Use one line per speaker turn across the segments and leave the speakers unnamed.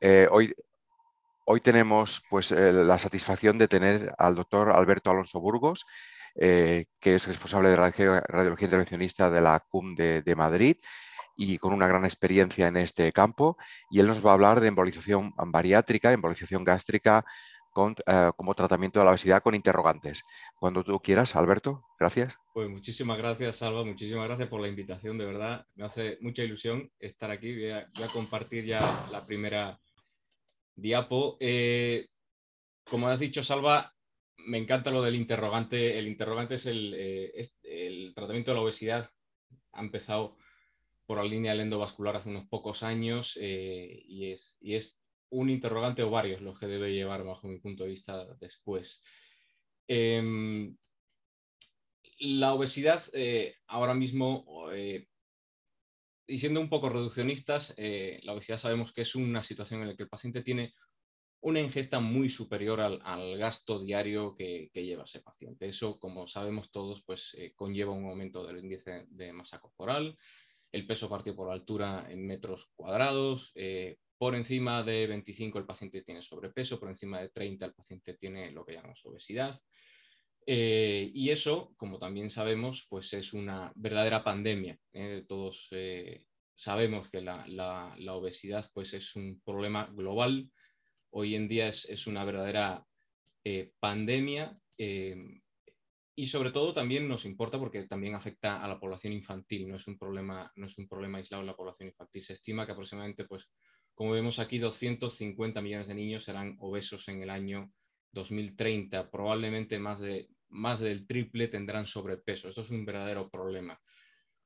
Eh, hoy, hoy tenemos pues, eh, la satisfacción de tener al doctor Alberto Alonso Burgos, que es responsable de radiología intervencionista de la CUM de, Madrid y con una gran experiencia en este campo. Y él nos va a hablar de embolización bariátrica, embolización gástrica, como tratamiento de la obesidad con interrogantes. Cuando tú quieras, Alberto, gracias.
Pues muchísimas gracias, Salva, muchísimas gracias por la invitación, de verdad, me hace mucha ilusión estar aquí, voy a, compartir ya la primera diapo. Eh, como has dicho, Salva, me encanta lo del interrogante, el interrogante es el, eh, tratamiento de la obesidad, ha empezado por la línea del hace unos pocos años eh, y, es, y es un interrogante o varios los que debe llevar bajo mi punto de vista después. Em, la obesidad ahora mismo, y siendo un poco reduccionistas, eh, la obesidad sabemos que es una situación en la que el paciente tiene una ingesta muy superior al, gasto diario que, lleva ese paciente. Eso, como sabemos todos, pues conlleva un aumento del índice de masa corporal, el peso partido por altura en metros cuadrados, por encima de 25 el paciente tiene sobrepeso, por encima de 30 el paciente tiene lo que llamamos obesidad. Eh, y eso, como también sabemos, pues es una verdadera pandemia. ¿eh? Todos eh, sabemos que la, obesidad pues es un problema global. Hoy en día es, una verdadera pandemia y sobre todo también nos importa porque también afecta a la población infantil. No es un problema, no es un problema aislado en la población infantil. Se estima que aproximadamente, pues, como vemos aquí, 250 millones de niños serán obesos en el año 2030, probablemente más, de, más del triple tendrán sobrepeso. Esto es un verdadero problema,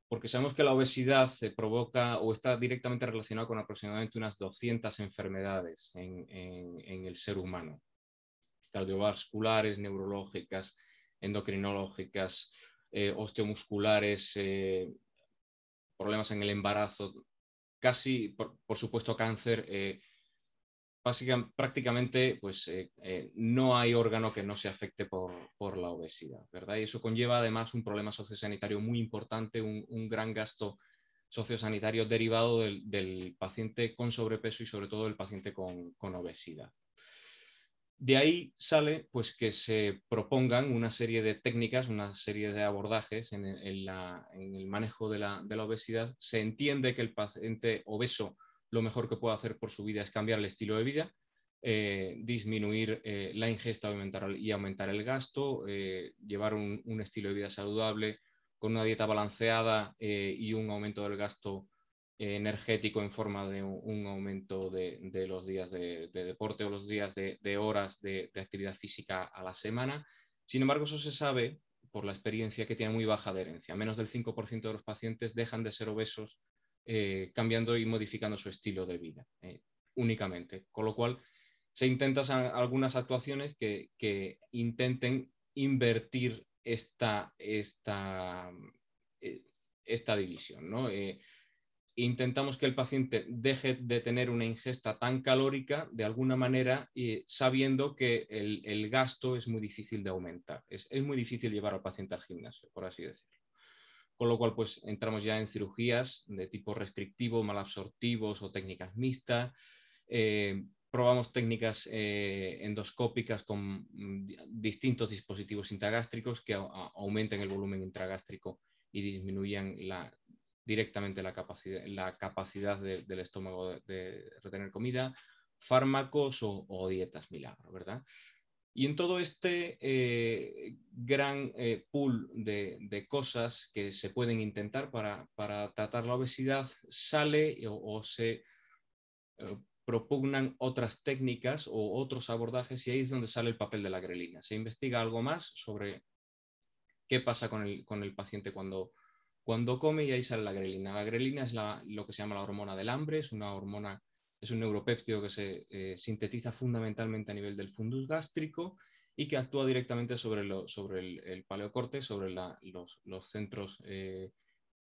porque sabemos que la obesidad se provoca o está directamente relacionada con aproximadamente unas 200 enfermedades en, el ser humano, cardiovasculares, neurológicas, endocrinológicas, eh, osteomusculares, eh, problemas en el embarazo, casi, por, supuesto, cáncer. Eh, prácticamente pues, eh, eh, no hay órgano que no se afecte por, la obesidad, ¿verdad? Y eso conlleva además un problema sociosanitario muy importante, un, gran gasto sociosanitario derivado del, paciente con sobrepeso y sobre todo del paciente con, obesidad. De ahí sale pues, que se propongan una serie de técnicas, una serie de abordajes en, el manejo de la, de la obesidad. Se entiende que el paciente obeso lo mejor que puede hacer por su vida es cambiar el estilo de vida, eh, disminuir eh, la ingesta aumentar, y aumentar el gasto, eh, llevar un, estilo de vida saludable con una dieta balanceada y un aumento del gasto energético en forma de un, aumento de, los días de, deporte o los días de, horas de, actividad física a la semana. Sin embargo, eso se sabe por la experiencia que tiene muy baja adherencia. Menos del 5% de los pacientes dejan de ser obesos eh, cambiando y modificando su estilo de vida eh, únicamente. Con lo cual, se intentan algunas actuaciones que, intenten invertir esta, esta, eh, esta división. ¿no? intentamos que el paciente deje de tener una ingesta tan calórica de alguna manera, sabiendo que el, gasto es muy difícil de aumentar. Es, es, muy difícil llevar al paciente al gimnasio, por así decirlo con lo cual pues entramos ya en cirugías de tipo restrictivo, malabsortivos o técnicas mixtas. Eh, probamos técnicas eh, endoscópicas con mm, distintos dispositivos intragástricos que aumenten el volumen intragástrico y disminuyan directamente la capacidad, la capacidad del estómago de, retener comida, fármacos o, dietas milagro, ¿verdad? Y en todo este eh, gran eh, pool de, cosas que se pueden intentar para, tratar la obesidad, sale o, se eh, propugnan otras técnicas o otros abordajes y ahí es donde sale el papel de la grelina. Se investiga algo más sobre qué pasa con el, paciente cuando, cuando come y ahí sale la grelina. La grelina es lo que se llama la hormona del hambre, es una hormona es un neuropéptido que se eh, sintetiza fundamentalmente a nivel del fundus gástrico y que actúa directamente sobre, el, paleocorte, sobre los, centros eh,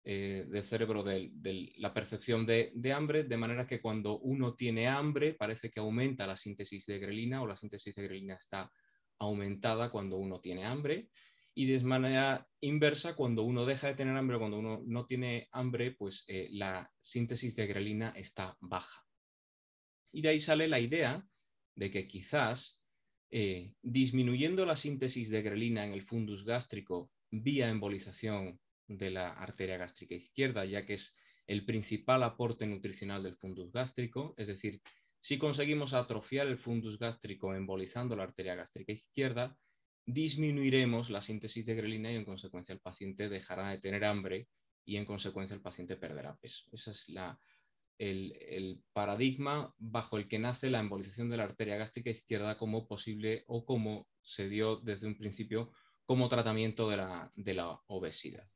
eh, del cerebro de, la percepción de, hambre, de manera que cuando uno tiene hambre parece que aumenta la síntesis de grelina o la síntesis de grelina está aumentada cuando uno tiene hambre y de manera inversa, cuando uno deja de tener hambre, cuando uno no tiene hambre, pues la síntesis de grelina está baja. Y de ahí sale la idea de que quizás eh, disminuyendo la síntesis de grelina en el fundus gástrico vía embolización de la arteria gástrica izquierda, ya que es el principal aporte nutricional del fundus gástrico, es decir, si conseguimos atrofiar el fundus gástrico embolizando la arteria gástrica izquierda, disminuiremos la síntesis de grelina y en consecuencia el paciente dejará de tener hambre y en consecuencia el paciente perderá peso. Ese es el, paradigma bajo el que nace la embolización de la arteria gástrica izquierda como posible o como se dio desde un principio como tratamiento de la, obesidad.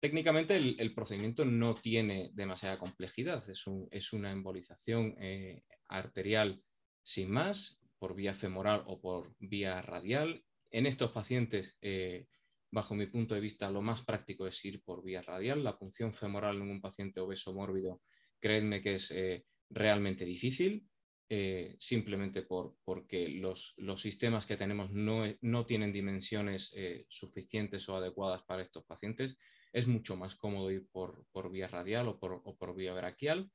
Técnicamente el, procedimiento no tiene demasiada complejidad, es, una embolización eh, arterial sin más, por vía femoral o por vía radial. En estos pacientes, eh, bajo mi punto de vista, lo más práctico es ir por vía radial. La punción femoral en un paciente obeso mórbido, créanme que es eh, realmente difícil. Eh, simplemente por, porque los, sistemas que tenemos no, tienen dimensiones eh, suficientes o adecuadas para estos pacientes. Es mucho más cómodo ir por, vía radial o por, vía braquial.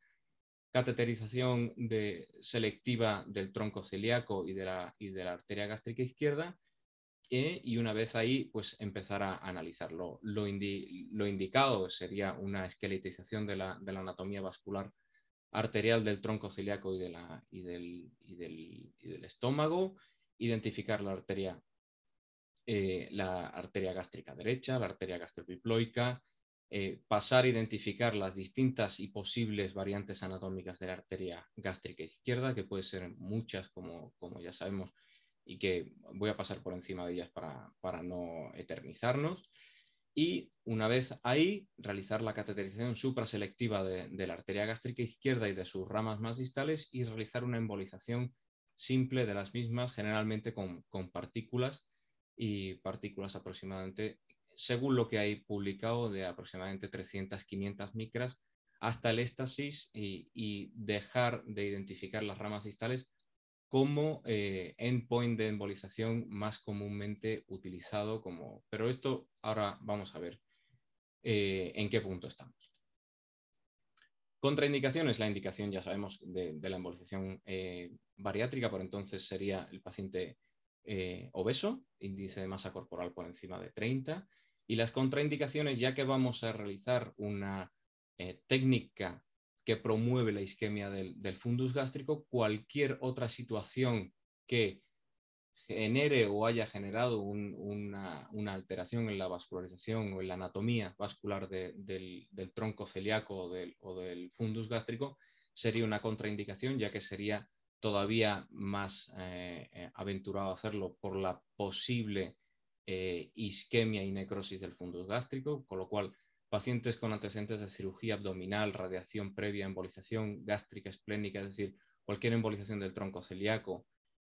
Cateterización de, selectiva del tronco celíaco y de la, y de la arteria gástrica izquierda. Y una vez ahí, pues empezar a analizarlo. Lo, indicado sería una esqueletización de la, de la anatomía vascular arterial del tronco celíaco y, de la, y, del, y, del, y, del, estómago, identificar la arteria, eh, la arteria gástrica derecha, la arteria gastropiploica, eh, pasar a identificar las distintas y posibles variantes anatómicas de la arteria gástrica izquierda, que puede ser muchas, como, como ya sabemos, y que voy a pasar por encima de ellas para, para no eternizarnos. Y una vez ahí realizar la cateterización supraselectiva de, de, la arteria gástrica izquierda y de sus ramas más distales y realizar una embolización simple de las mismas, generalmente con, partículas y partículas aproximadamente, según lo que hay publicado, de aproximadamente 300-500 micras hasta el éxtasis y, y dejar de identificar las ramas distales como eh, endpoint de embolización más comúnmente utilizado como... Pero esto ahora vamos a ver eh, en qué punto estamos. Contraindicaciones, la indicación ya sabemos de, la embolización eh, bariátrica, por entonces sería el paciente obeso, índice de masa corporal por encima de 30, y las contraindicaciones, ya que vamos a realizar una técnica que promueve la isquemia del, fundus gástrico, cualquier otra situación que genere o haya generado una, alteración en la vascularización o en la anatomía vascular del, tronco celíaco o del, fundus gástrico sería una contraindicación, ya que sería todavía más eh, eh, aventurado hacerlo por la posible eh, isquemia y necrosis del fundus gástrico, con lo cual pacientes con antecedentes de cirugía abdominal, radiación previa, embolización gástrica esplénica, es decir, cualquier embolización del tronco celíaco,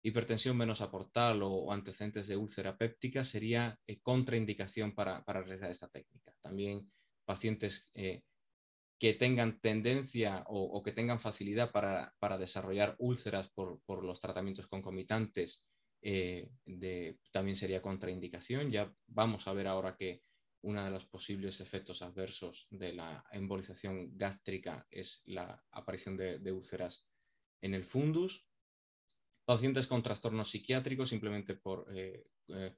hipertensión venosa portal o, antecedentes de úlcera péptica, sería eh, contraindicación para, realizar esta técnica. También pacientes eh, que tengan tendencia o, que tengan facilidad para, desarrollar úlceras por, los tratamientos concomitantes, eh, también sería contraindicación. Ya vamos a ver ahora que uno de los posibles efectos adversos de la embolización gástrica es la aparición de, úlceras en el fundus. Pacientes con trastornos psiquiátricos simplemente por, eh, eh,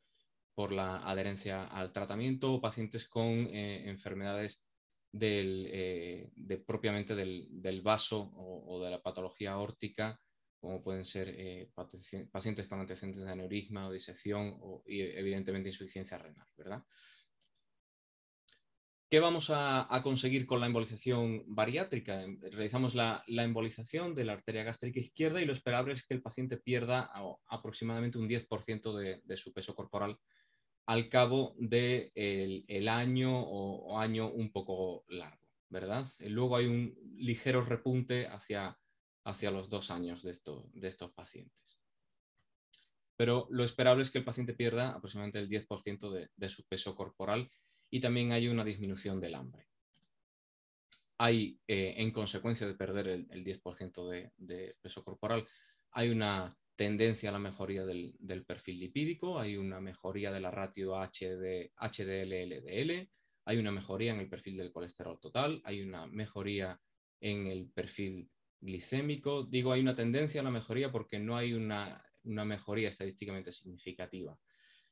por la adherencia al tratamiento o pacientes con eh, enfermedades de, propiamente del, vaso o, de la patología órtica, como pueden ser pacientes con antecedentes de aneurisma o disección o, y evidentemente insuficiencia renal, ¿verdad? ¿Qué vamos a, conseguir con la embolización bariátrica? Realizamos la, embolización de la arteria gástrica izquierda y lo esperable es que el paciente pierda aproximadamente un 10% de, su peso corporal al cabo del el año o, año un poco largo, ¿verdad? Luego hay un ligero repunte hacia, hacia los dos años de, de estos pacientes. Pero lo esperable es que el paciente pierda aproximadamente el 10% de su peso corporal y también hay una disminución del hambre. Hay, eh, en consecuencia de perder el, 10% de, peso corporal, hay una tendencia a la mejoría del, perfil lipídico, hay una mejoría de la ratio HD, HDL-LDL, hay una mejoría en el perfil del colesterol total, hay una mejoría en el perfil glicémico. Digo, hay una tendencia a la mejoría porque no hay una, mejoría estadísticamente significativa.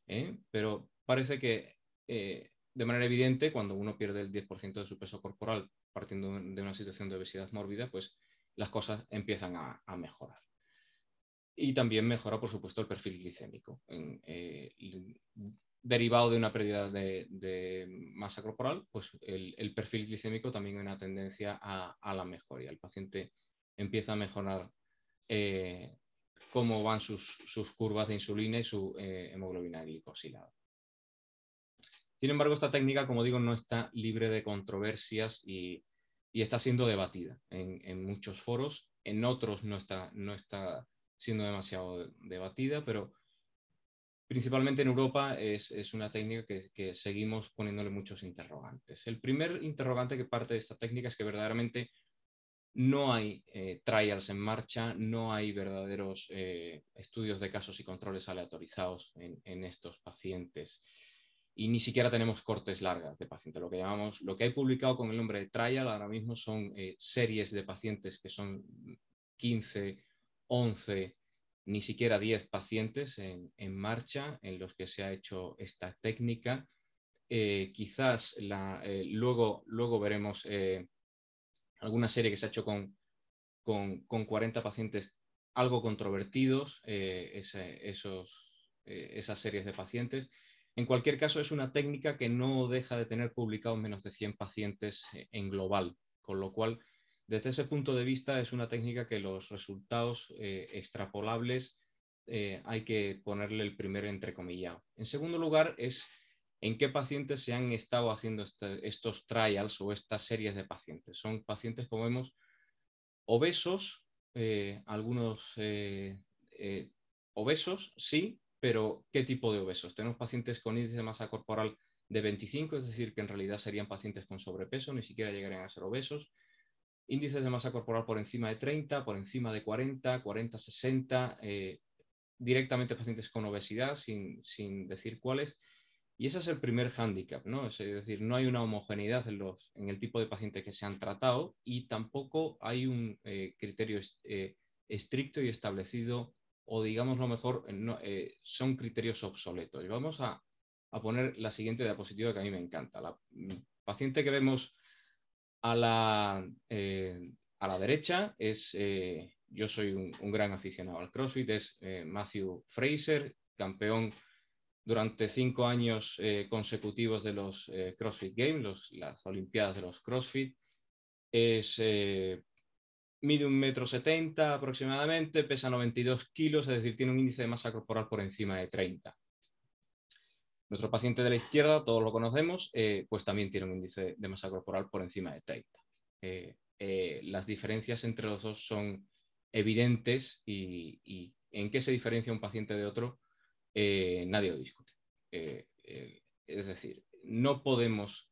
¿eh? Pero parece que eh, de manera evidente, cuando uno pierde el 10% de su peso corporal partiendo de una situación de obesidad mórbida, pues las cosas empiezan a, mejorar. Y también mejora, por supuesto, el perfil glicémico. Eh, derivado de una pérdida de, masa corporal, pues el, perfil glicémico también hay una tendencia a, la mejoría. El paciente empieza a mejorar eh, cómo van sus, curvas de insulina y su eh, hemoglobina glicosilada. Sin embargo, esta técnica, como digo, no está libre de controversias y, está siendo debatida en, muchos foros. En otros no está, no está siendo demasiado debatida, pero principalmente en Europa es, una técnica que, seguimos poniéndole muchos interrogantes. El primer interrogante que parte de esta técnica es que verdaderamente no hay eh, trials en marcha, no hay verdaderos eh, estudios de casos y controles aleatorizados en, estos pacientes. Y ni siquiera tenemos cortes largas de pacientes. Lo que llamamos, lo que hay publicado con el nombre de trial ahora mismo son eh, series de pacientes que son 15, 11, ni siquiera 10 pacientes en, marcha en los que se ha hecho esta técnica. Eh, quizás eh, luego, luego veremos alguna serie que se ha hecho con, con, 40 pacientes algo controvertidos, esos, esas series de pacientes. En cualquier caso, es una técnica que no deja de tener publicado menos de 100 pacientes en global, con lo cual desde ese punto de vista es una técnica que los resultados eh, extrapolables eh, hay que ponerle el primero entrecomillado. En segundo lugar es en qué pacientes se han estado haciendo este, estos trials o estas series de pacientes. Son pacientes, como vemos, obesos, eh, algunos obesos, sí, pero ¿qué tipo de obesos? Tenemos pacientes con índice de masa corporal de 25, es decir, que en realidad serían pacientes con sobrepeso, ni siquiera llegarían a ser obesos índices de masa corporal por encima de 30, por encima de 40, 40, 60, directamente pacientes con obesidad, sin, decir cuáles. Y ese es el primer hándicap, ¿no? Es decir, no hay una homogeneidad en, los, en el tipo de pacientes que se han tratado y tampoco hay un eh, criterio eh, estricto y establecido, o digamos lo mejor, eh, son criterios obsoletos. Y vamos a, a, poner la siguiente diapositiva que a mí me encanta. La mm, paciente que vemos a la, eh, a la derecha es, eh, yo soy un, gran aficionado al CrossFit, es eh, Matthew Fraser, campeón durante cinco años consecutivos de los CrossFit Games, las Olimpiadas de los CrossFit. Es, mide un metro setenta aproximadamente, pesa 92 kilos, es decir, tiene un índice de masa corporal por encima de 30. Nuestro paciente de la izquierda, todos lo conocemos, eh, pues también tiene un índice de masa corporal por encima de 30. Eh, eh, las diferencias entre los dos son evidentes y, en qué se diferencia un paciente de otro nadie lo discute. es decir, no podemos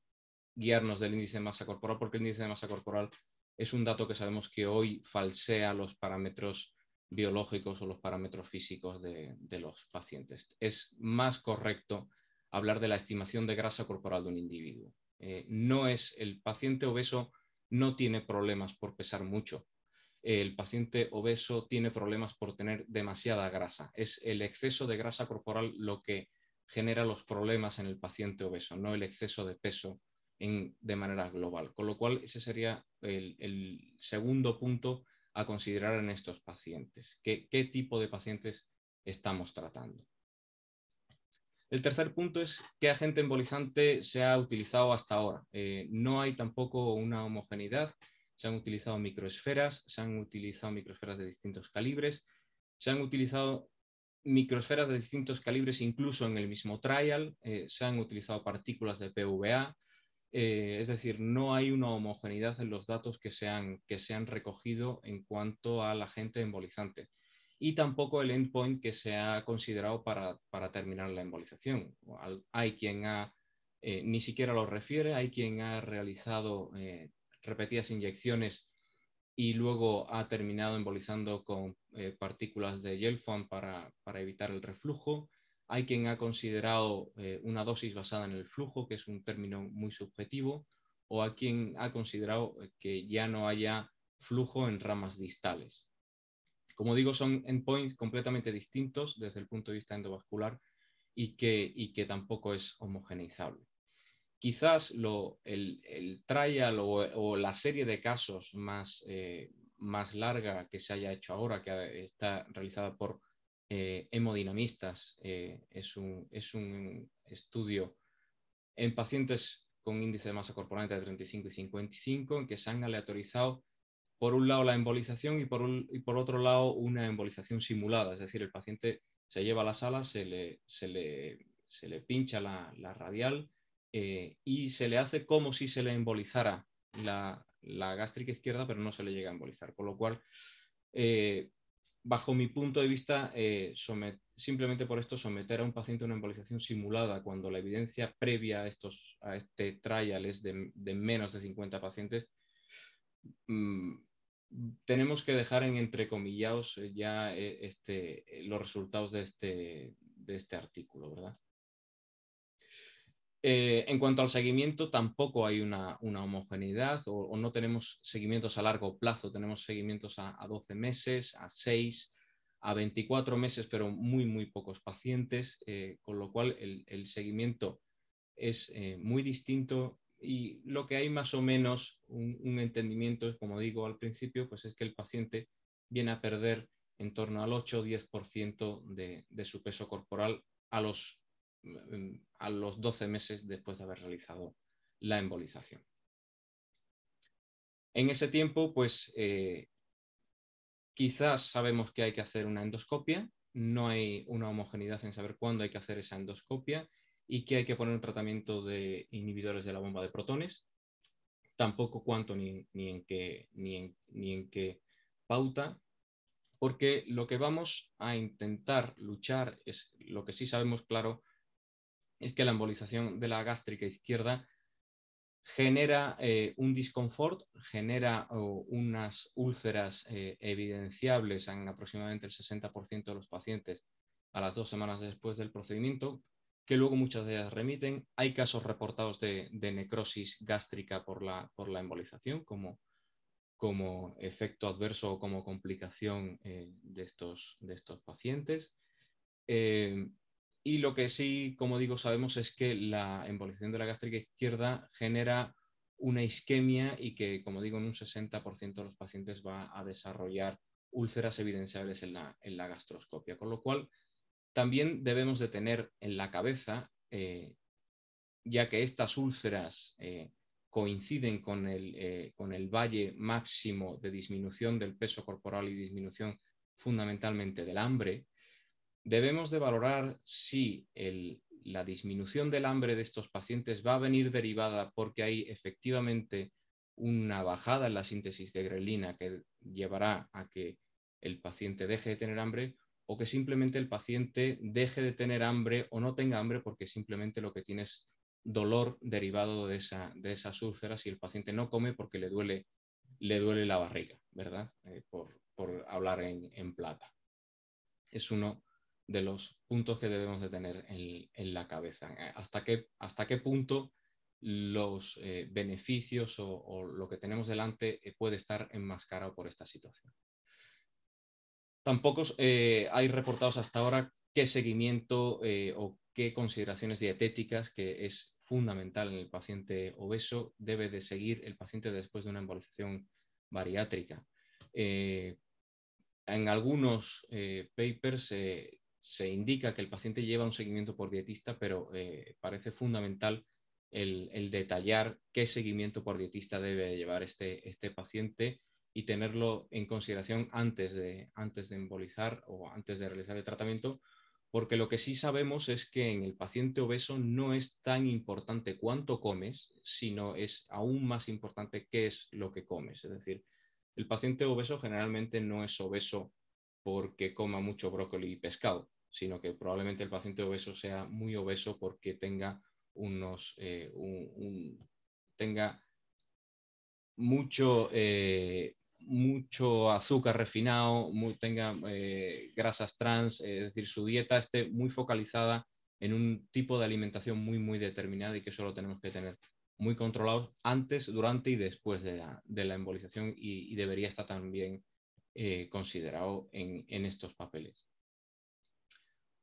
guiarnos del índice de masa corporal porque el índice de masa corporal es un dato que sabemos que hoy falsea los parámetros biológicos o los parámetros físicos de, los pacientes. Es más correcto hablar de la estimación de grasa corporal de un individuo. Eh, no es el paciente obeso no tiene problemas por pesar mucho. El paciente obeso tiene problemas por tener demasiada grasa. Es el exceso de grasa corporal lo que genera los problemas en el paciente obeso, no el exceso de peso de manera global. Con lo cual, ese sería el, segundo punto a considerar en estos pacientes. ¿Qué tipo de pacientes estamos tratando? El tercer punto es qué agente embolizante se ha utilizado hasta ahora. Eh, no hay tampoco una homogeneidad. Se han utilizado microesferas, se han utilizado microesferas de distintos calibres, se han utilizado microesferas de distintos calibres incluso en el mismo trial, eh, se han utilizado partículas de PVA, eh, es decir, no hay una homogeneidad en los datos que se han, que se han recogido en cuanto al agente embolizante y tampoco el endpoint que se ha considerado para, terminar la embolización. Hay quien ha, eh, ni siquiera lo refiere, hay quien ha realizado eh, repetidas inyecciones y luego ha terminado embolizando con partículas de gel foam para, para, evitar el reflujo. Hay quien ha considerado una dosis basada en el flujo, que es un término muy subjetivo, o hay quien ha considerado que ya no haya flujo en ramas distales. Como digo, son endpoints completamente distintos desde el punto de vista endovascular y que, y que tampoco es homogeneizable. Quizás lo, el, trial o, la serie de casos más, eh, más larga que se haya hecho ahora, que está realizada por eh, hemodinamistas, eh, es, un, es, un, estudio en pacientes con índice de masa corporal entre 35 y 55, en que se han aleatorizado por un lado la embolización y por, y por otro lado una embolización simulada, es decir, el paciente se lleva a la sala, se le, se le, se le pincha la, la radial eh, y se le hace como si se le embolizara la, la, gástrica izquierda, pero no se le llega a embolizar. Con lo cual, bajo mi punto de vista, eh, simplemente por esto someter a un paciente a una embolización simulada cuando la evidencia previa a, estos, a este trial es de, menos de 50 pacientes, mm, tenemos que dejar en entrecomillados eh, ya eh, este, los resultados de este, de este artículo, ¿verdad? Eh, en cuanto al seguimiento, tampoco hay una, homogeneidad o, no tenemos seguimientos a largo plazo, tenemos seguimientos a, 12 meses, a 6, a 24 meses, pero muy, muy pocos pacientes, con lo cual el, seguimiento es muy distinto. Y lo que hay más o menos un, entendimiento como digo al principio, pues es que el paciente viene a perder en torno al 8 o 10% de, de su peso corporal a los, a los 12 meses después de haber realizado la embolización. En ese tiempo, pues eh, quizás sabemos que hay que hacer una endoscopia, no hay una homogeneidad en saber cuándo hay que hacer esa endoscopia y que hay que poner un tratamiento de inhibidores de la bomba de protones, tampoco cuánto ni, qué, ni, en, ni en qué pauta, porque lo que vamos a intentar luchar es lo que sí sabemos claro, es que la embolización de la gástrica izquierda genera eh, un disconfort, genera unas úlceras eh, evidenciables en aproximadamente el 60% de los pacientes a las dos semanas después del procedimiento, que luego muchas de ellas remiten. Hay casos reportados de, necrosis gástrica por la, por la embolización como, como efecto adverso o como complicación eh, de, estos, de estos pacientes. Y lo que sí, como digo, sabemos es que la embolización de la gástrica izquierda genera una isquemia y que, como digo, en un 60% de los pacientes va a desarrollar úlceras evidenciables en la, en la gastroscopia. Con lo cual, también debemos de tener en la cabeza, eh, ya que estas úlceras eh, coinciden con el, eh, con el, valle máximo de disminución del peso corporal y disminución fundamentalmente del hambre, debemos de valorar si la disminución del hambre de estos pacientes va a venir derivada porque hay efectivamente una bajada en la síntesis de grelina que llevará a que el paciente deje de tener hambre o que simplemente el paciente deje de tener hambre o no tenga hambre porque simplemente lo que tiene es dolor derivado de, esa, de esas úlceras y el paciente no come porque le duele, le duele la barriga, ¿verdad? Eh, por, hablar en, plata. Es uno de los puntos que debemos de tener en, la cabeza. Eh, ¿Hasta qué, hasta qué punto los eh, beneficios o, lo que tenemos delante puede estar enmascarado por esta situación? Tampoco eh, hay reportados hasta ahora qué seguimiento eh, o qué consideraciones dietéticas, que es fundamental en el paciente obeso, debe de seguir el paciente después de una embolización bariátrica. Eh, en algunos papers se indica que el paciente lleva un seguimiento por dietista, pero parece fundamental el, detallar qué seguimiento por dietista debe llevar este, este paciente y tenerlo en consideración antes de, antes de embolizar o antes de realizar el tratamiento, porque lo que sí sabemos es que en el paciente obeso no es tan importante cuánto comes, sino es aún más importante qué es lo que comes. Es decir, el paciente obeso generalmente no es obeso porque coma mucho brócoli y pescado, sino que probablemente el paciente obeso sea muy obeso porque tenga unos, eh, tenga mucho, eh, mucho azúcar refinado, tenga eh, grasas trans, es decir, su dieta esté muy focalizada en un tipo de alimentación muy, muy determinada y que solo tenemos que tener muy controlados antes, durante y después de la, embolización y, debería estar también eh, considerado en, estos papeles.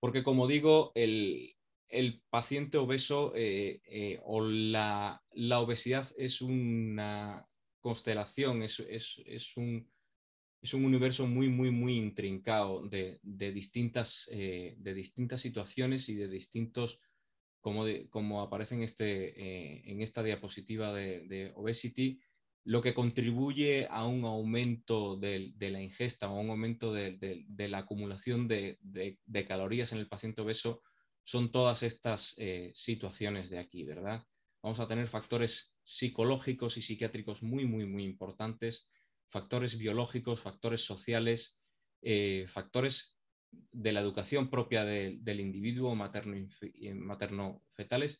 Porque como digo, el, paciente obeso eh, eh, o la, obesidad es una constelación, es, un, universo muy, muy, muy intrincado de, distintas, de distintas situaciones y de distintos como, como aparece este, eh, en esta diapositiva de, Obesity, lo que contribuye a un aumento de, la ingesta o a un aumento de, la acumulación de, calorías en el paciente obeso son todas estas eh, situaciones de aquí, ¿verdad? Vamos a tener factores psicológicos y psiquiátricos muy, muy, muy importantes, factores biológicos, factores sociales, eh, factores de la educación propia del individuo materno-fetales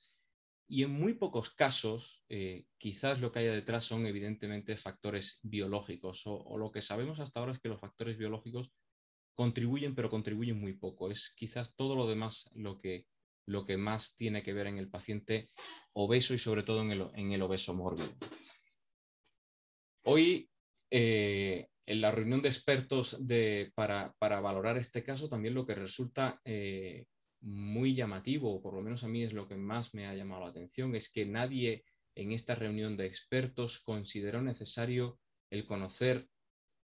y en muy pocos casos eh, quizás lo que haya detrás son evidentemente factores biológicos o, lo que sabemos hasta ahora es que los factores biológicos contribuyen pero contribuyen muy poco. Es quizás todo lo demás lo que, lo que más tiene que ver en el paciente obeso y sobre todo en el, en el obeso mórbido. Hoy eh, en la reunión de expertos para, valorar este caso, también lo que resulta eh, muy llamativo, o por lo menos a mí es lo que más me ha llamado la atención, es que nadie en esta reunión de expertos consideró necesario el conocer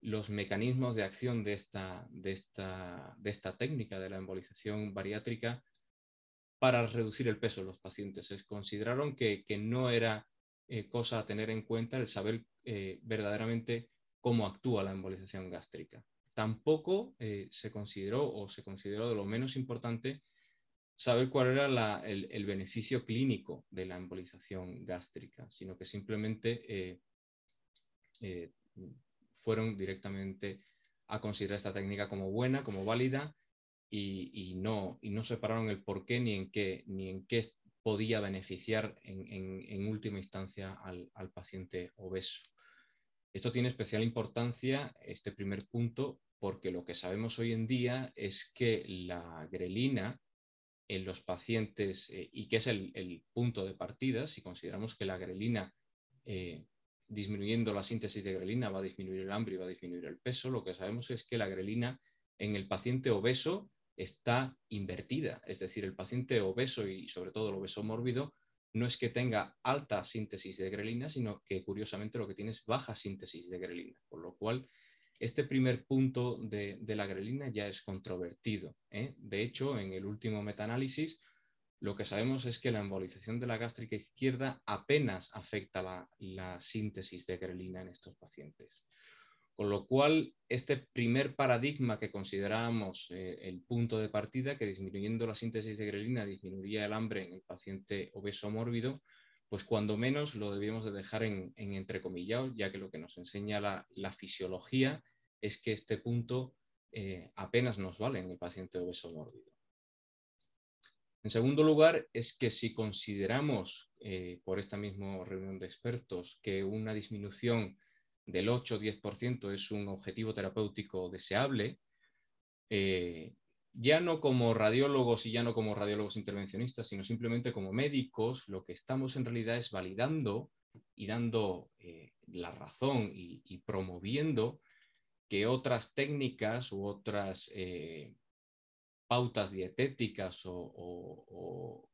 los mecanismos de acción de esta, de esta, técnica de la embolización bariátrica para reducir el peso de los pacientes. Se consideraron que, no era eh, cosa a tener en cuenta el saber eh, verdaderamente cómo actúa la embolización gástrica. Tampoco eh, se consideró o se consideró de lo menos importante saber cuál era el, beneficio clínico de la embolización gástrica, sino que simplemente eh, eh, fueron directamente a considerar esta técnica como buena, como válida, y, no, y no separaron el por qué ni en qué, ni en qué podía beneficiar en, última instancia al paciente obeso. Esto tiene especial importancia, este primer punto, porque lo que sabemos hoy en día es que la grelina en los pacientes, eh, y que es el, punto de partida, si consideramos que la grelina, eh, disminuyendo la síntesis de grelina, va a disminuir el hambre y va a disminuir el peso, lo que sabemos es que la grelina en el paciente obeso está invertida, es decir, el paciente obeso y sobre todo el obeso mórbido no es que tenga alta síntesis de grelina, sino que curiosamente lo que tiene es baja síntesis de grelina, por lo cual este primer punto de, la grelina ya es controvertido. ¿eh? De hecho, en el último metaanálisis, lo que sabemos es que la embolización de la gástrica izquierda apenas afecta la síntesis de grelina en estos pacientes. Con lo cual, este primer paradigma que considerábamos eh, el punto de partida, que disminuyendo la síntesis de grelina disminuiría el hambre en el paciente obeso mórbido, pues cuando menos lo debíamos de dejar en, entrecomillado, ya que lo que nos enseña la, fisiología es que este punto eh, apenas nos vale en el paciente obeso mórbido. En segundo lugar, es que si consideramos, eh, por esta misma reunión de expertos, que una disminución del 8 o 10% es un objetivo terapéutico deseable, eh, ya no como radiólogos y ya no como radiólogos intervencionistas, sino simplemente como médicos, lo que estamos en realidad es validando y dando eh, la razón y, promoviendo que otras técnicas u otras eh, pautas dietéticas o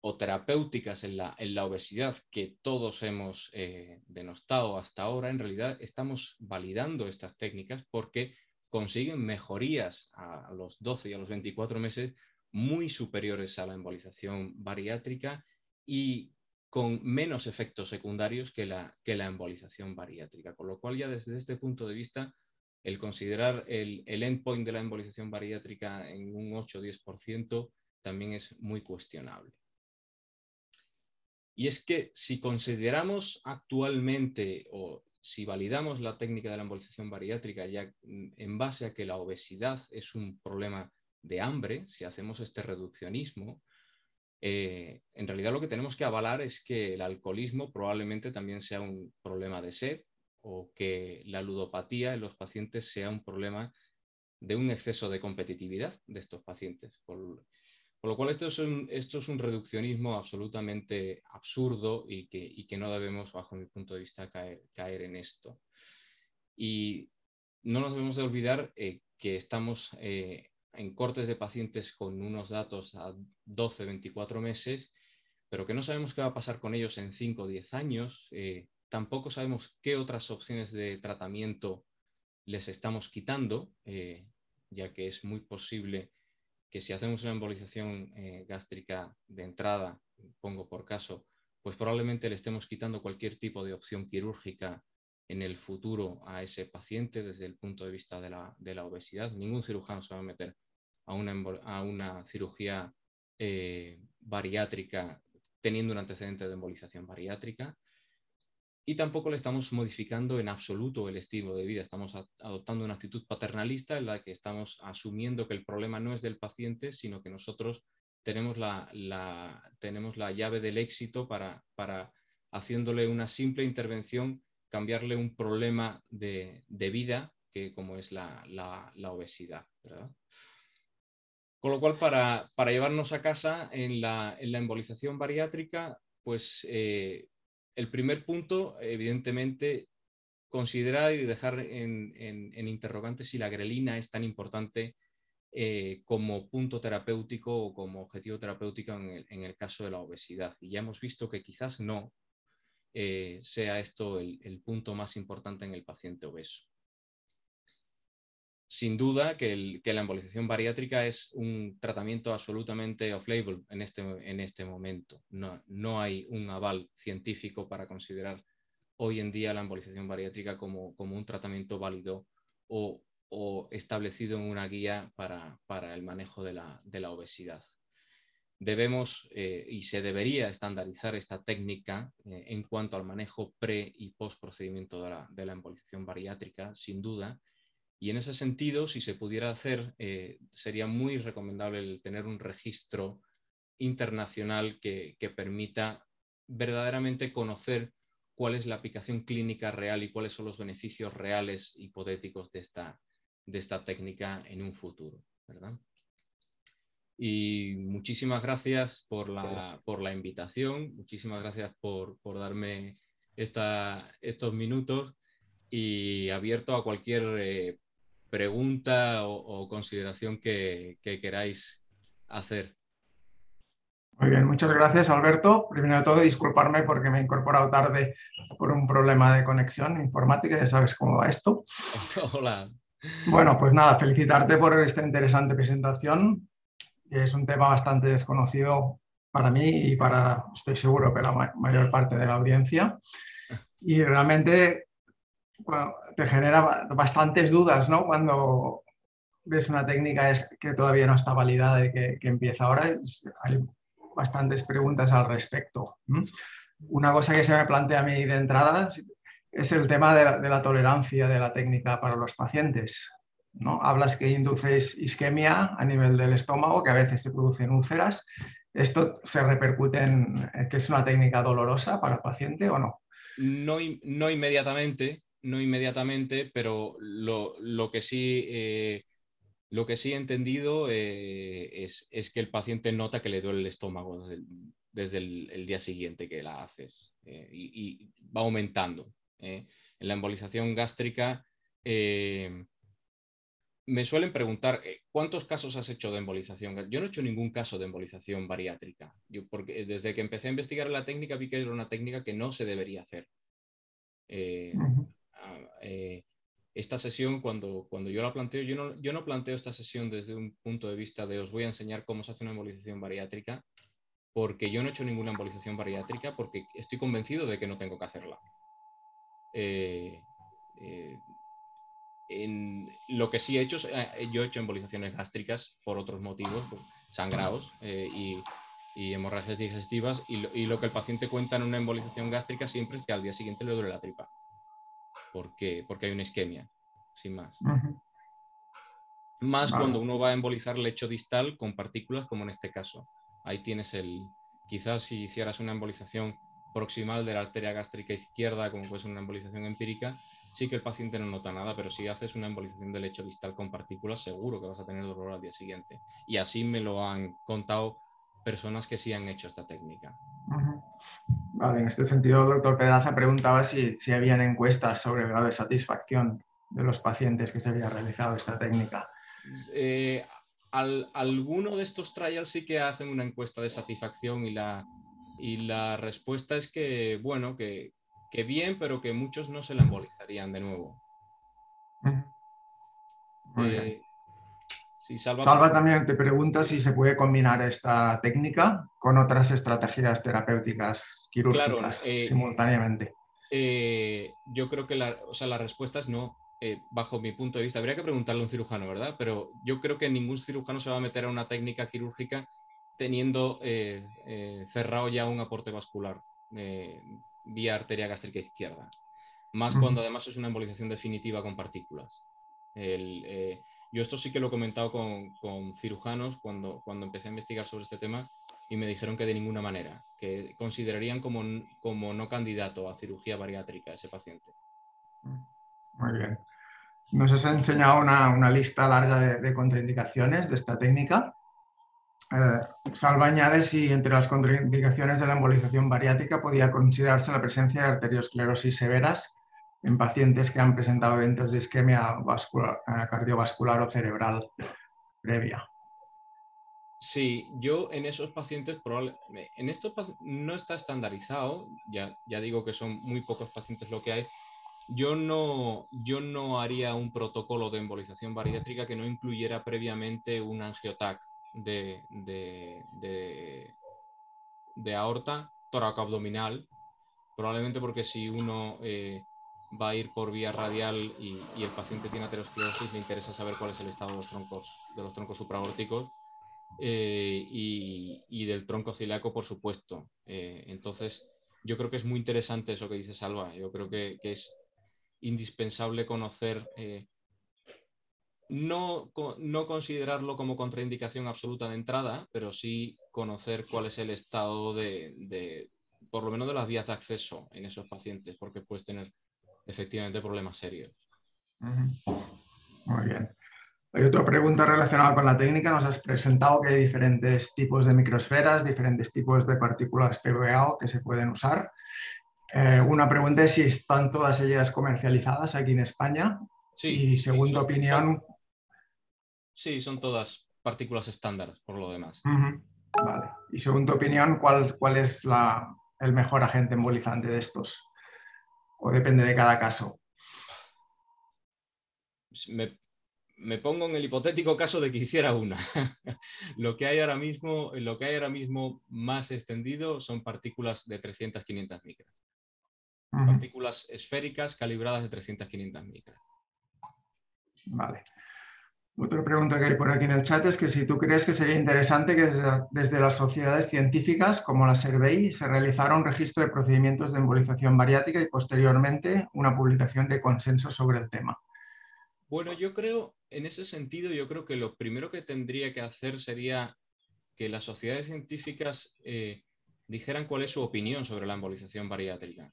o terapéuticas en la, en la obesidad que todos hemos eh, denostado hasta ahora, en realidad estamos validando estas técnicas porque consiguen mejorías a los 12 y a los 24 meses muy superiores a la embolización bariátrica y con menos efectos secundarios que la, que la embolización bariátrica. Con lo cual ya desde este punto de vista, el considerar el, el endpoint de la embolización bariátrica en un 8 o 10% también es muy cuestionable. Y es que si consideramos actualmente o si validamos la técnica de la embolización bariátrica ya en base a que la obesidad es un problema de hambre, si hacemos este reduccionismo, eh, en realidad lo que tenemos que avalar es que el alcoholismo probablemente también sea un problema de sed o que la ludopatía en los pacientes sea un problema de un exceso de competitividad de estos pacientes. Lo cual esto es un, esto es un reduccionismo absolutamente absurdo y que, que, no debemos, bajo mi punto de vista, caer, caer en esto. Y no nos debemos de olvidar eh, que estamos eh, en cortes de pacientes con unos datos a 12, 24 meses, pero que no sabemos qué va a pasar con ellos en 5 o 10 años. Eh, tampoco sabemos qué otras opciones de tratamiento les estamos quitando, ya que es muy posible que si hacemos una embolización gástrica de entrada, pongo por caso, pues probablemente le estemos quitando cualquier tipo de opción quirúrgica en el futuro a ese paciente desde el punto de vista de la, obesidad. Ningún cirujano se va a meter a una, a una cirugía eh, bariátrica teniendo un antecedente de embolización bariátrica. Y tampoco le estamos modificando en absoluto el estilo de vida. Estamos adoptando una actitud paternalista en la que estamos asumiendo que el problema no es del paciente, sino que nosotros tenemos la, tenemos la llave del éxito para, para haciéndole una simple intervención cambiarle un problema de, vida, que como es la, obesidad. Con lo cual, para, llevarnos a casa en la, embolización bariátrica, pues eh, el primer punto, evidentemente, considerar y dejar en, interrogante si la grelina es tan importante eh, como punto terapéutico o como objetivo terapéutico en el, caso de la obesidad. Y ya hemos visto que quizás no, eh, sea esto el, punto más importante en el paciente obeso. Sin duda que, la embolización bariátrica es un tratamiento absolutamente off-label en este, en este momento. No, hay un aval científico para considerar hoy en día la embolización bariátrica como, un tratamiento válido o, establecido en una guía para, el manejo de la obesidad debemos eh, y se debería estandarizar esta técnica eh, en cuanto al manejo pre y post procedimiento de la, embolización bariátrica, sin duda. Y en ese sentido, si se pudiera hacer, eh, sería muy recomendable tener un registro internacional que, permita verdaderamente conocer cuál es la aplicación clínica real y cuáles son los beneficios reales hipotéticos de esta, de esta técnica en un futuro. ¿verdad? Y muchísimas gracias por la, por la invitación, muchísimas gracias por, por darme esta, estos minutos y abierto a cualquier eh, pregunta o, consideración que, que, queráis hacer.
Muy bien, muchas gracias Alberto. Primero de todo, disculparme porque me he incorporado tarde por un problema de conexión informática, ya sabes cómo va esto.
Hola.
Bueno, pues nada, felicitarte por esta interesante presentación es un tema bastante desconocido para mí y para, estoy seguro, que la mayor parte de la audiencia. Y realmente te genera bastantes dudas, ¿no? Cuando ves una técnica que todavía no está validada y que, empieza ahora, hay bastantes preguntas al respecto. Una cosa que se me plantea a mí de entrada es el tema de la tolerancia de la técnica para los pacientes. ¿no? Hablas que induces isquemia a nivel del estómago, que a veces se producen úlceras. ¿Esto se repercute en que es una técnica dolorosa para el paciente o no?
No, no inmediatamente, no inmediatamente, pero lo, que, sí, eh, lo que sí he entendido eh, es, que el paciente nota que le duele el estómago desde el, día siguiente que la haces eh, y, va aumentando. En la embolización gástrica me suelen preguntar, ¿cuántos casos has hecho de embolización? Yo no he hecho ningún caso de embolización bariátrica, yo, porque desde que empecé a investigar la técnica vi que era una técnica que no se debería hacer. Eh, esta sesión, cuando, cuando yo la planteo, yo no, yo no planteo esta sesión desde un punto de vista de os voy a enseñar cómo se hace una embolización bariátrica, porque yo no he hecho ninguna embolización bariátrica, porque estoy convencido de que no tengo que hacerla. Lo que sí he hecho, eh, yo he hecho embolizaciones gástricas por otros motivos, sangrados eh, y, hemorragias digestivas, y lo, que el paciente cuenta en una embolización gástrica siempre es que al día siguiente le duele la tripa, porque, porque hay una isquemia, sin más. Más cuando uno va a embolizar lecho distal con partículas, como en este caso. Ahí tienes el, quizás si hicieras una embolización proximal de la arteria gástrica izquierda, como puede ser una embolización empírica, sí que el paciente no nota nada, pero si haces una embolización del lecho distal con partículas, seguro que vas a tener dolor al día siguiente. Y así me lo han contado personas que sí han hecho esta técnica.
Vale, en este sentido, doctor Pedaza preguntaba si, si habían encuestas sobre el grado de satisfacción de los pacientes que se había realizado esta técnica.
Eh, alguno de estos trials sí que hacen una encuesta de satisfacción y la, y la respuesta es que, bueno, que, que bien, pero que muchos no se la embolizarían de nuevo.
Eh, Salva... también te pregunta si se puede combinar esta técnica con otras estrategias terapéuticas quirúrgicas eh, simultáneamente.
Eh, yo creo que la, o sea, la respuesta es no, bajo mi punto de vista. Habría que preguntarle a un cirujano, ¿verdad? Pero yo creo que ningún cirujano se va a meter a una técnica quirúrgica teniendo cerrado ya un aporte vascular vía arteria gástrica izquierda. Más cuando además es una embolización definitiva con partículas. Eh, yo esto sí que lo he comentado con, cirujanos cuando, cuando empecé a investigar sobre este tema y me dijeron que de ninguna manera, que considerarían como, como no candidato a cirugía bariátrica ese paciente.
Muy bien. Nos has enseñado una, lista larga de contraindicaciones de esta técnica. Eh, Salva añade si entre las contraindicaciones de la embolización bariátrica podía considerarse la presencia de arteriosclerosis severas en pacientes que han presentado eventos de isquemia eh, cardiovascular o cerebral previa.
Sí, yo en esos pacientes, en estos no está estandarizado, ya, ya digo que son muy pocos pacientes lo que hay, yo no, yo no haría un protocolo de embolización bariátrica que no incluyera previamente un angiotac de, de, de, aorta toracoabdominal, probablemente porque si uno eh, va a ir por vía radial y, el paciente tiene aterosclerosis, le interesa saber cuál es el estado de los troncos, de los troncos supraórticos eh, y, del tronco ciliaco, por supuesto. Eh, entonces, yo creo que es muy interesante eso que dice Salva. Yo creo que, es indispensable conocer no, no, considerarlo como contraindicación absoluta de entrada, pero sí conocer cuál es el estado de, por lo menos de las vías de acceso en esos pacientes, porque puedes tener efectivamente problemas serios.
Muy bien. Hay otra pregunta relacionada con la técnica. Nos has presentado que hay diferentes tipos de microsferas, diferentes tipos de partículas PVA que se pueden usar. Eh, una pregunta es si están todas ellas comercializadas aquí en España. Sí, y según tu opinión,
Sí, son todas partículas estándar, por lo demás.
Vale. Y según tu opinión, ¿cuál, cuál es el mejor agente embolizante de estos? ¿O depende de cada caso?
Me, pongo en el hipotético caso de que hiciera una. lo, que hay ahora mismo, lo que hay ahora mismo más extendido son partículas de 300-500 micras. Partículas esféricas calibradas de 300-500 micras.
Vale. Otra pregunta que hay por aquí en el chat es que si tú crees que sería interesante que desde, las sociedades científicas como la Survey se realizara un registro de procedimientos de embolización bariátrica y posteriormente una publicación de consenso sobre el tema.
Bueno, yo creo, en ese sentido, yo creo que lo primero que tendría que hacer sería que las sociedades científicas eh, dijeran cuál es su opinión sobre la embolización bariátrica.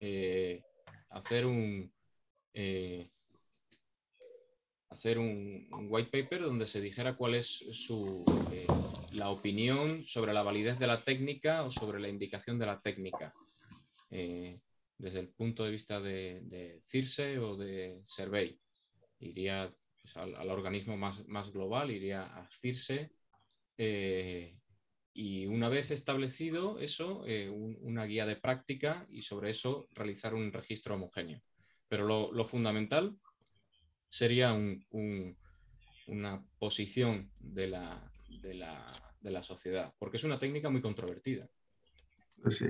Eh, hacer un... Eh, hacer un, white paper donde se dijera cuál es su, eh, la opinión sobre la validez de la técnica o sobre la indicación de la técnica, eh, desde el punto de vista de, CIRSE o de Survey. Iría pues, al, organismo más, más, global, iría a CIRSE. Eh, y una vez establecido eso, una guía de práctica y sobre eso realizar un registro homogéneo. Pero lo fundamental sería una posición de la, de, la, sociedad, porque es una técnica muy controvertida.
Pues sí.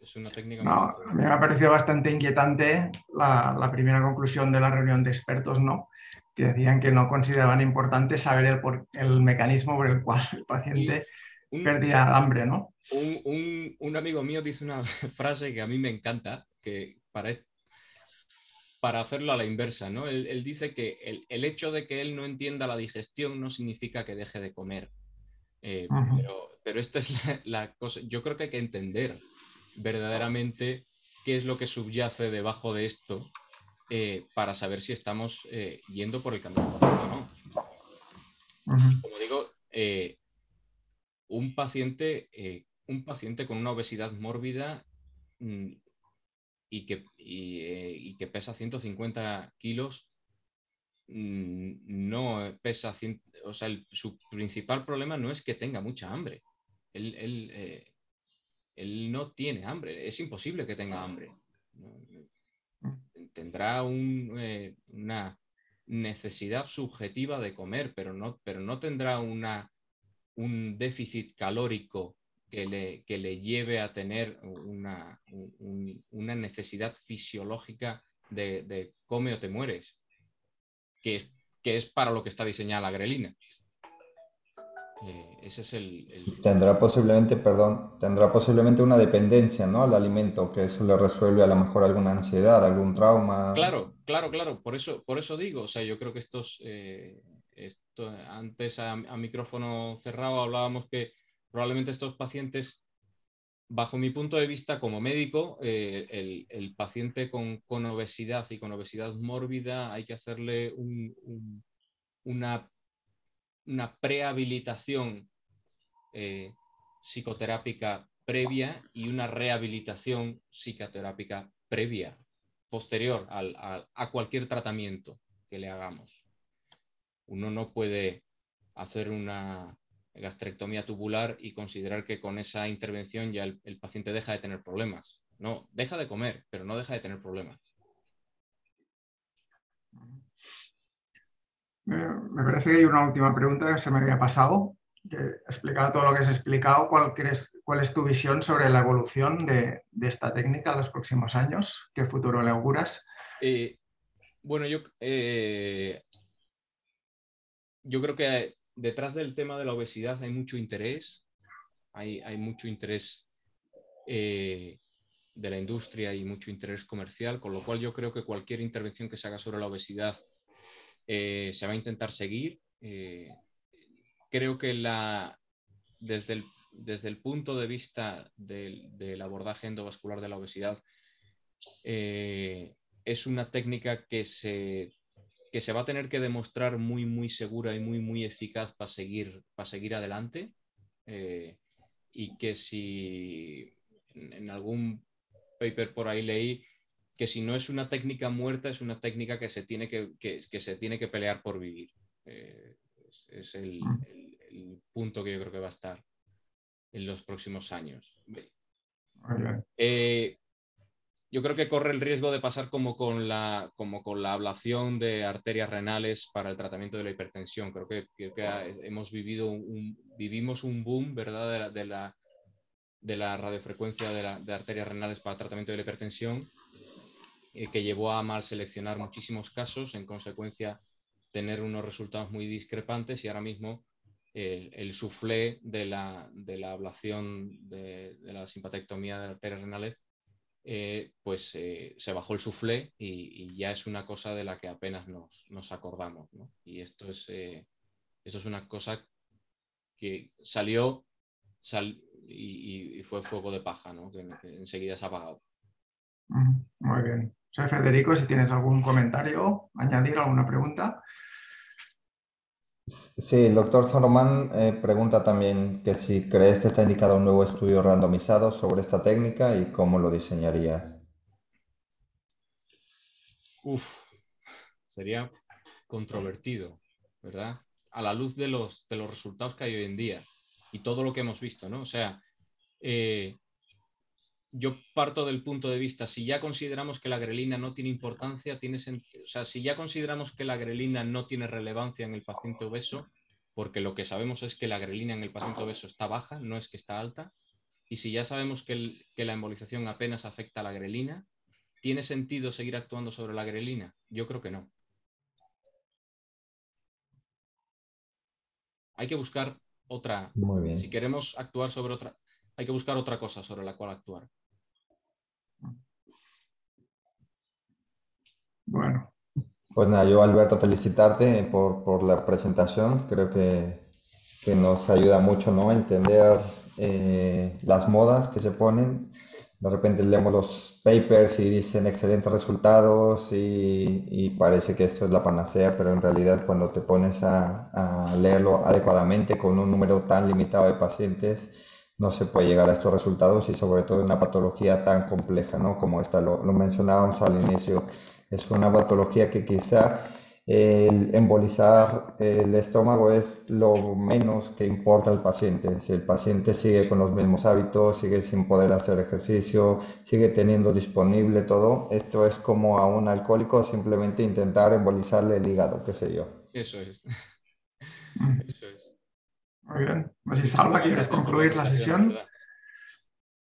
Es una técnica A mí me ha parecido bastante inquietante la, primera conclusión de la reunión de expertos, ¿no? que decían que no consideraban importante saber el, el mecanismo por el cual el paciente perdía el hambre. ¿no?
Un, un, amigo mío dice una frase que a mí me encanta, que para, para hacerlo a la inversa, ¿no? Él, dice que el, hecho de que él no entienda la digestión no significa que deje de comer. Eh, pero, esta es la, cosa. Yo creo que hay que entender verdaderamente qué es lo que subyace debajo de esto eh, para saber si estamos eh, yendo por el camino correcto o no. Como digo, un, paciente, un paciente con una obesidad mórbida mm, y, que, y, que, pesa 150 kilos mm, no pesa, o sea, su principal problema no es que tenga mucha hambre. Él, él, no tiene hambre, es imposible que tenga hambre tendrá eh, una necesidad subjetiva de comer, pero no, pero no tendrá una, un déficit calórico que le, que le lleve a tener una, una necesidad fisiológica de, de, come o te mueres, que, que es para lo que está diseñada la grelina. Eh, ese es el,
Tendrá posiblemente, perdón, tendrá posiblemente una dependencia, ¿no? Al alimento, que eso le resuelve a lo mejor alguna ansiedad, algún trauma.
Claro, claro, claro. Por eso, por eso digo, o sea, yo creo que estos, eh, antes a, micrófono cerrado hablábamos que probablemente estos pacientes, bajo mi punto de vista como médico, eh, el, paciente con, obesidad y con obesidad mórbida hay que hacerle una una prehabilitación eh, psicoterápica previa y una rehabilitación psicoterápica previa, posterior a cualquier tratamiento que le hagamos. Uno no puede hacer una gastrectomía tubular y considerar que con esa intervención ya el, el paciente deja de tener problemas. No, deja de comer, pero no deja de tener problemas.
Me, parece que hay una última pregunta que se me había pasado, que explicado todo lo que has explicado, ¿cuál, cuál es tu visión sobre la evolución de, esta técnica en los próximos años? ¿Qué futuro le auguras?
Eh, bueno, yo, eh, yo creo que detrás del tema de la obesidad hay mucho interés, hay, hay mucho interés eh, de la industria y mucho interés comercial, con lo cual yo creo que cualquier intervención que se haga sobre la obesidad eh, se va a intentar seguir. Eh, creo que la, desde, el, desde el punto de vista del, abordaje endovascular de la obesidad, es una técnica que se, que se va a tener que demostrar muy, muy segura y muy, muy eficaz para seguir, para seguir adelante. y que si en algún paper por ahí leí que si no es una técnica muerta, es una técnica que se tiene que, se tiene que pelear por vivir. Eh, es, mm. el, punto que yo creo que va a estar en los próximos años. Eh, yo creo que corre el riesgo de pasar como con la, como con la ablación de arterias renales para el tratamiento de la hipertensión. Creo que, hemos vivido vivimos un boom, ¿verdad?, de la, de la, radiofrecuencia de, de arterias renales para el tratamiento de la hipertensión eh, que llevó a mal seleccionar muchísimos casos, en consecuencia tener unos resultados muy discrepantes y ahora mismo el, el de la, de la ablación de, la simpatectomía de arterias renales, eh, pues eh, se bajó el suflé y, ya es una cosa de la que apenas nos, nos acordamos. ¿no? Y esto es, esto es una cosa que salió y, fue fuego de paja, ¿no? que enseguida se ha apagado.
Muy bien. Soy Federico, si tienes algún comentario, añadir alguna pregunta.
Sí, el doctor Salomán eh, pregunta también que si crees que está indicado un nuevo estudio randomizado sobre esta técnica y cómo lo diseñaría.
Uf, sería controvertido, ¿verdad? A la luz de los, de los resultados que hay hoy en día y todo lo que hemos visto, ¿no? O sea, eh, yo parto del punto de vista, si ya consideramos que la grelina no tiene importancia, tiene o sea, si ya consideramos que la grelina no tiene relevancia en el paciente obeso, porque lo que sabemos es que la grelina en el paciente obeso está baja, no es que está alta, y si ya sabemos que, la embolización apenas afecta a la grelina, ¿tiene sentido seguir actuando sobre la grelina? Yo creo que no. Hay que buscar otra. Si queremos actuar sobre otra, hay que buscar otra cosa sobre la cual actuar.
Bueno.
Pues nada, yo Alberto, felicitarte por, la presentación. Creo que, nos ayuda mucho ¿no? a entender eh, las modas que se ponen de repente leemos los papers y dicen excelentes resultados y, parece que esto es la panacea, pero en realidad cuando te pones a, leerlo adecuadamente con un número tan limitado de pacientes, no se puede llegar a estos resultados y sobre todo en una patología tan compleja, ¿no? Como esta, lo, lo mencionábamos al inicio, es una patología que quizá el embolizar el estómago es lo menos que importa al paciente. Si el paciente sigue con los mismos hábitos, sigue sin poder hacer ejercicio, sigue teniendo disponible todo, esto es como a un alcohólico simplemente intentar embolizarle el hígado, qué sé yo.
Eso es.
Mm. Eso es. Muy bien. Pues si Salva, ¿quieres concluir la sesión?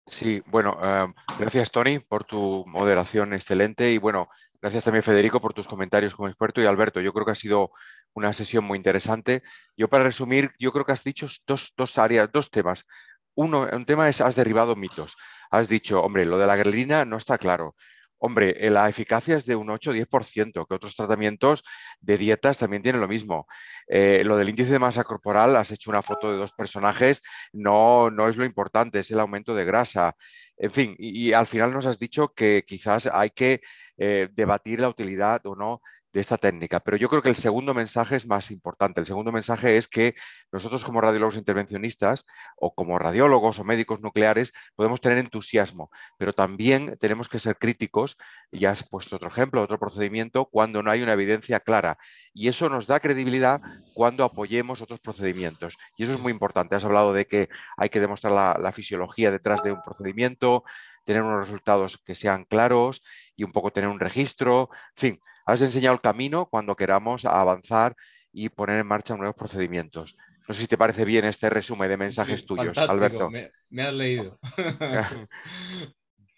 Sí, bueno, eh, gracias Tony por tu moderación excelente y bueno, gracias también Federico por tus comentarios como experto y Alberto, yo creo que ha sido una sesión muy interesante. Yo para resumir, yo creo que has dicho dos, dos áreas, dos temas. Uno, un tema es, has derribado mitos. Has dicho, hombre, lo de la grelina no está claro. Hombre, eh, la eficacia es de un 8-10%, que otros tratamientos de dietas también tienen lo mismo. Eh, lo del índice de masa corporal, has hecho una foto de dos personajes, no, no es lo importante, es el aumento de grasa. En fin, y, al final nos has dicho que quizás hay que eh, debatir la utilidad o no de esta técnica. Pero yo creo que el segundo mensaje es más importante. El segundo mensaje es que nosotros como radiólogos intervencionistas o como radiólogos o médicos nucleares podemos tener entusiasmo, pero también tenemos que ser críticos. Ya has puesto otro ejemplo, otro procedimiento, cuando no hay una evidencia clara. Y eso nos da credibilidad cuando apoyemos otros procedimientos. Y eso es muy importante. Has hablado de que hay que demostrar la, la fisiología detrás de un procedimiento, tener unos resultados que sean claros y un poco tener un registro. En fin, has enseñado el camino cuando queramos avanzar y poner en marcha nuevos procedimientos. No sé si te parece bien este resumen de mensajes tuyos, Alberto.
Me, has leído.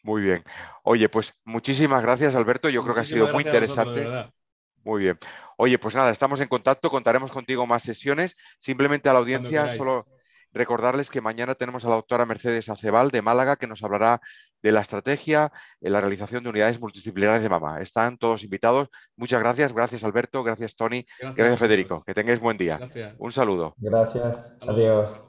muy bien. Oye, pues muchísimas gracias, Alberto. Yo creo que ha sido muy interesante. muy bien. Oye, pues nada, estamos en contacto, contaremos contigo más sesiones. Simplemente a la audiencia, solo recordarles que mañana tenemos a la doctora Mercedes Acebal de Málaga, que nos hablará de la estrategia en la realización de unidades multidisciplinares de mama. Están todos invitados. Muchas gracias. Gracias, Alberto. Gracias, Tony. Gracias, Federico. Que tengáis buen día. Un saludo.
Gracias. Adiós.